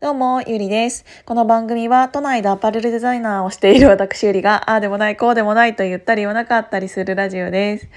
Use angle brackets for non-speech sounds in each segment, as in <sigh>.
どうも、ゆりです。この番組は都内でアパレルデザイナーをしている私ゆりが、ああでもない、こうでもないと言ったり言わなかったりするラジオです。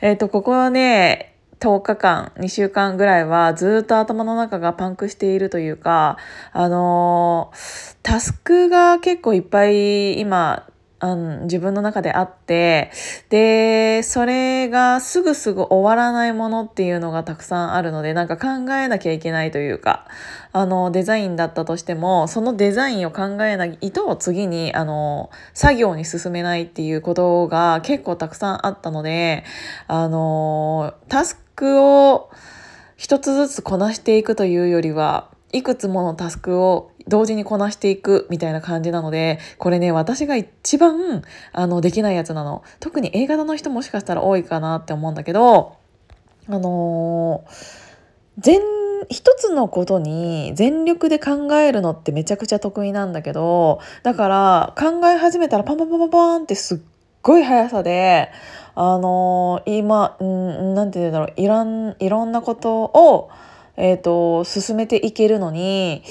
えっ、ー、と、ここはね、10日間、2週間ぐらいはずっと頭の中がパンクしているというか、あのー、タスクが結構いっぱい今うん、自分の中であって、で、それがすぐすぐ終わらないものっていうのがたくさんあるので、なんか考えなきゃいけないというか、あの、デザインだったとしても、そのデザインを考えないと次に、あの、作業に進めないっていうことが結構たくさんあったので、あの、タスクを一つずつこなしていくというよりは、いくつものタスクを同時にこなしていくみたいな感じなので、これね、私が一番、あの、できないやつなの。特に A 型の人もしかしたら多いかなって思うんだけど、あの、全、一つのことに全力で考えるのってめちゃくちゃ得意なんだけど、だから考え始めたらパンパンパンパンパンってすっごい速さで、あの、今、うん、なんて言うんだろう、いろん、いろんなことを、えっ、ー、と、進めていけるのに、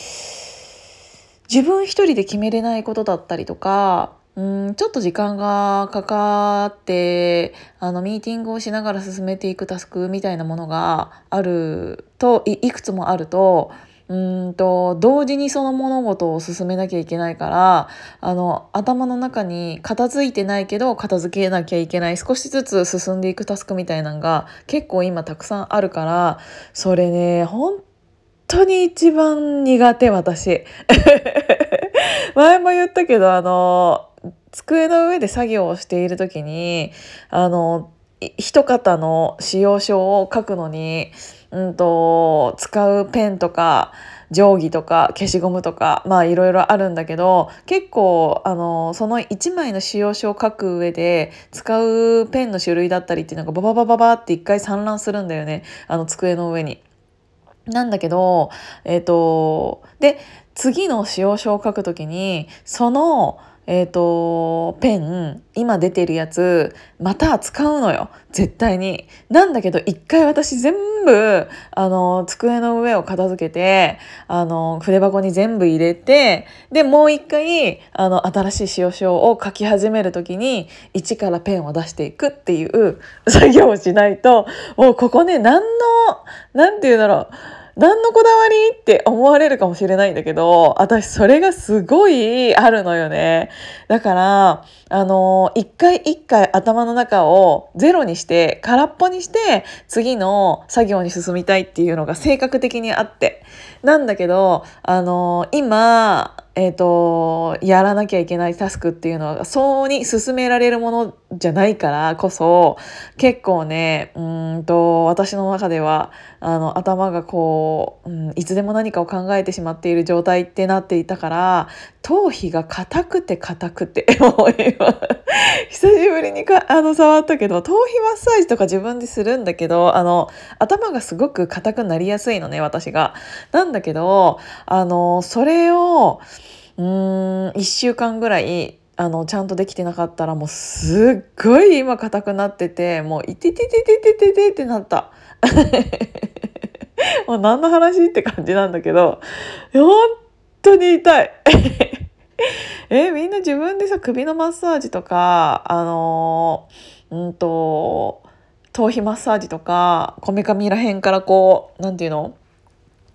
自分一人で決めれないことだったりとか、うんちょっと時間がかかってあのミーティングをしながら進めていくタスクみたいなものがあるといくつもあるとうんと同時にその物事を進めなきゃいけないからあの頭の中に片付いてないけど片付けなきゃいけない少しずつ進んでいくタスクみたいなのが結構今たくさんあるからそれね本当に一番苦手私。<laughs> 前も言ったけどあの机の上で作業をしている時にあの一方の使用書を書くのに、うんと、使うペンとか定規とか消しゴムとかまあいろいろあるんだけど結構あのその1枚の使用書を書く上で使うペンの種類だったりっていうのがバババババって一回散乱するんだよねあの机の上に。なんだけど、えっ、ー、と、で、次の使用書を書くときに、その、えっ、ー、と、ペン、今出てるやつ、また使うのよ。絶対に。なんだけど、一回私全部、あの、机の上を片付けて、あの、筆箱に全部入れて、で、もう一回、あの、新しい使用書を書き始めるときに、一からペンを出していくっていう作業をしないと、もうここね、何の、なんて言うんだろう。何のこだわりって思われるかもしれないんだけど、私それがすごいあるのよね。だから、あの、一回一回頭の中をゼロにして、空っぽにして、次の作業に進みたいっていうのが性格的にあって。なんだけど、あの、今、えっ、ー、と、やらなきゃいけないタスクっていうのは、そうに進められるものじゃないからこそ、結構ね、うんと、私の中では、あの、頭がこう、うん、いつでも何かを考えてしまっている状態ってなっていたから、頭皮が硬くて硬くて、<laughs> もう今、久しぶりにかあの触ったけど、頭皮マッサージとか自分でするんだけど、あの、頭がすごく硬くなりやすいのね、私が。なんだけど、あの、それを、うーん1週間ぐらいあのちゃんとできてなかったらもうすっごい今硬くなっててもういてててててててってなった。<laughs> もう何の話って感じなんだけど本当に痛い。<laughs> えみんな自分でさ首のマッサージとかあのうんと頭皮マッサージとかこめかみらへんからこう何て言うの？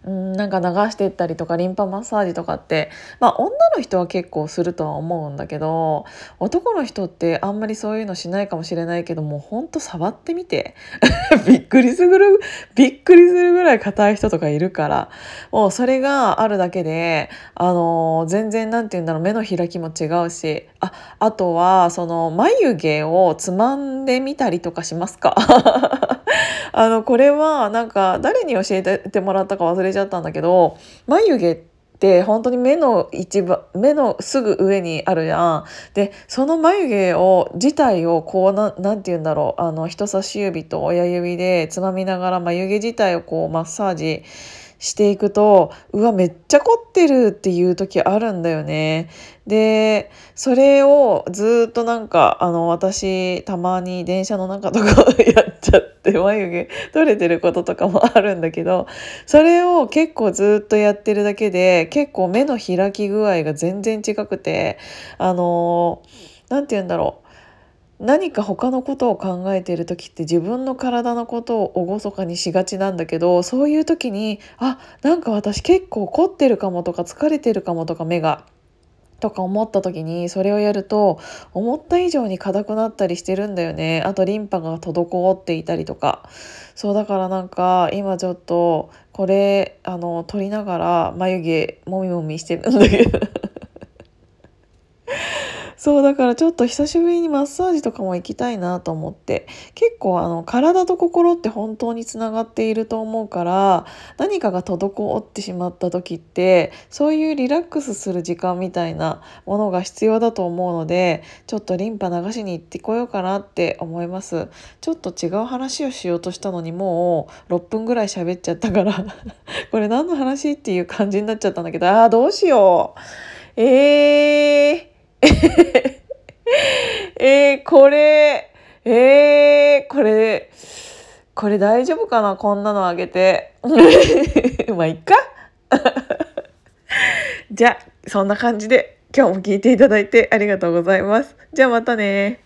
うんなんか流していったりとかリンパマッサージとかってまあ女の人は結構するとは思うんだけど男の人ってあんまりそういうのしないかもしれないけどもうほんと触ってみて <laughs> びっくりするびっくりするぐらい硬い人とかいるからもうそれがあるだけであの全然何て言うんだろう目の開きも違うしああとはその眉毛をつまんでみたりとかしますか？<laughs> あのこれはなんか誰に教えてもらったか忘れちゃったんだけど眉毛って本当に目の一番目のすぐ上にあるじゃん。でその眉毛を自体をこうなんて言うんだろうあの人差し指と親指でつまみながら眉毛自体をこうマッサージしてしていくとうわめっちゃ凝ってるっていう時あるんだよね。でそれをずっとなんかあの私たまに電車の中とかやっちゃって眉毛取れてることとかもあるんだけどそれを結構ずっとやってるだけで結構目の開き具合が全然違くてあの何て言うんだろう何か他のことを考えている時って自分の体のことを厳かにしがちなんだけどそういう時にあなんか私結構凝ってるかもとか疲れてるかもとか目がとか思った時にそれをやると思った以上に硬くなったりしてるんだよね。あとリンパが滞っていたりとか。そうだからなんか今ちょっとこれあの取りながら眉毛もみもみしてるんだけど。そうだからちょっと久しぶりにマッサージとかも行きたいなと思って。結構あの体と心って本当につながっていると思うから何かが滞ってしまった時ってそういうリラックスする時間みたいなものが必要だと思うのでちょっとリンパ流しに行ってこようかなって思います。ちょっと違う話をしようとしたのにもう6分ぐらい喋っちゃったから <laughs> これ何の話っていう感じになっちゃったんだけどああどうしよう。えー。えー、これ、えー、これ、これ大丈夫かなこんなのあげて。<laughs> まあ、いっか。<laughs> じゃあ、そんな感じで今日も聞いていただいてありがとうございます。じゃあまたね